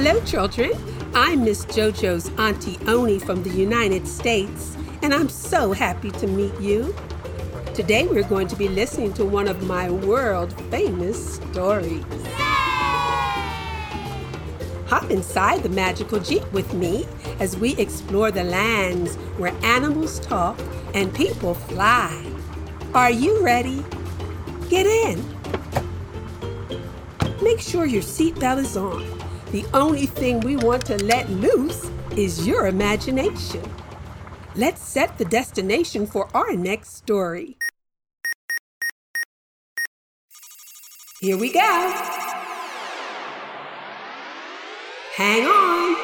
children. I'm Miss JoJo's Auntie Oni from the United States, and I'm so happy to meet you. Today we're going to be listening to one of my world famous stories. Hop inside the magical Jeep with me as we explore the lands where animals talk and people fly. Are you ready? Get in. Make sure your seatbelt is on. The only thing we want to let loose is your imagination. Let's set the destination for our next story. Here we go. Hang on.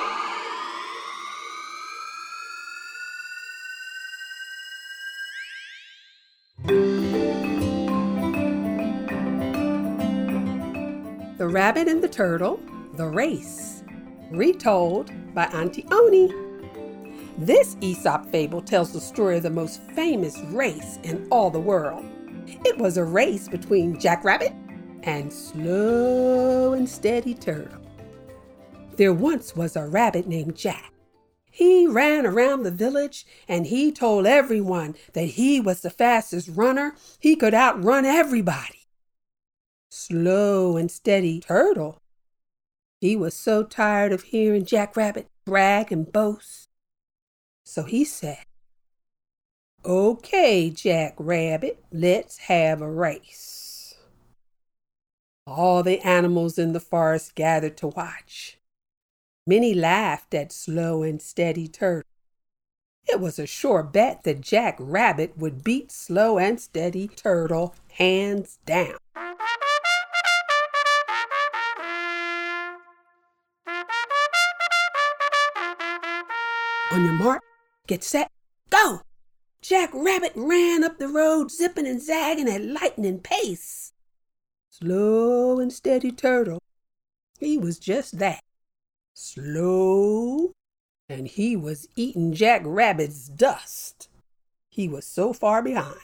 The Rabbit and the Turtle, The Race, retold by Auntie Oni. This Aesop fable tells the story of the most famous race in all the world. It was a race between Jack Rabbit and Slow and Steady Turtle. There once was a rabbit named Jack. He ran around the village and he told everyone that he was the fastest runner. He could outrun everybody slow and steady turtle. He was so tired of hearing Jack Rabbit brag and boast. So he said, Okay, Jack Rabbit, let's have a race. All the animals in the forest gathered to watch. Many laughed at Slow and Steady Turtle. It was a sure bet that Jack Rabbit would beat Slow and Steady Turtle hands down. On your mark, get set, go! Jack Rabbit ran up the road, zipping and zagging at lightning pace. Slow and steady turtle. He was just that. Slow, and he was eating Jack Rabbit's dust. He was so far behind.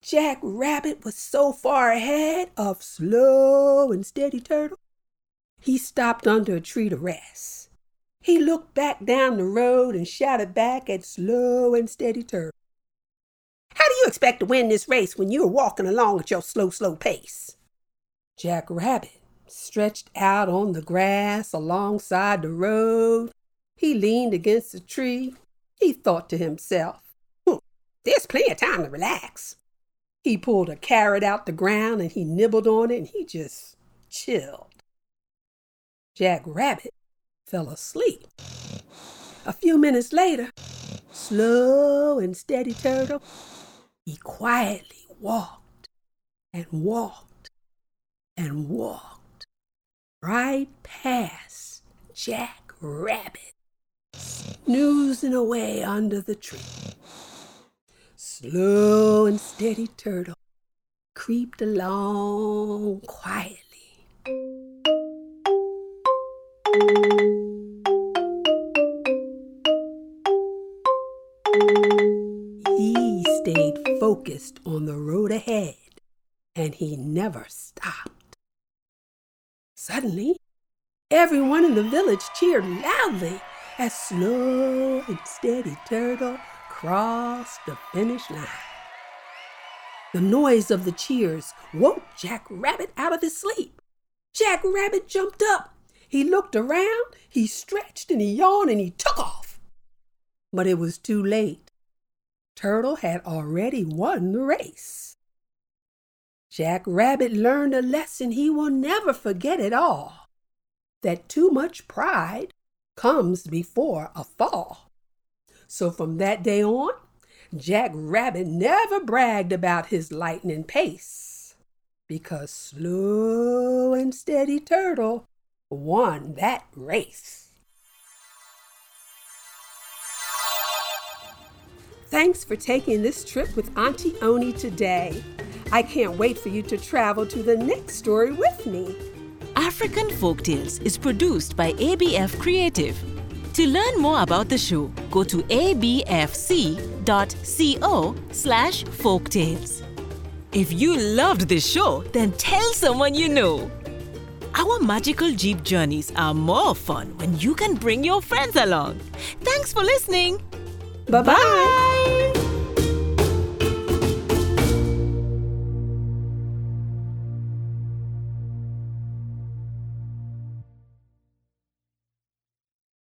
Jack Rabbit was so far ahead of Slow and Steady Turtle, he stopped under a tree to rest. He looked back down the road and shouted back at Slow and Steady Turtle. How do you expect to win this race when you're walking along at your slow, slow pace? Jack Rabbit stretched out on the grass alongside the road. He leaned against a tree. He thought to himself, hm, there's plenty of time to relax. He pulled a carrot out the ground and he nibbled on it and he just chilled. Jack Rabbit fell asleep. A few minutes later, slow and steady turtle, he quietly walked and walked and walked right past Jack Rabbit, snoozing away under the tree. Slow and steady turtle creeped along quietly. He stayed focused on the road ahead and he never stopped. Suddenly, everyone in the village cheered loudly as Slow and Steady Turtle crossed the finish line. The noise of the cheers woke Jack Rabbit out of his sleep. Jack Rabbit jumped up he looked around, he stretched and he yawned and he took off. But it was too late. Turtle had already won the race. Jack Rabbit learned a lesson he will never forget at all that too much pride comes before a fall. So from that day on, Jack Rabbit never bragged about his lightning pace because slow and steady Turtle won that race. Thanks for taking this trip with Auntie Oni today. I can't wait for you to travel to the next story with me. African Folktales is produced by ABF Creative. To learn more about the show, go to abfc.co slash folktales. If you loved this show, then tell someone you know. Our magical Jeep journeys are more fun when you can bring your friends along. Thanks for listening. Bye bye.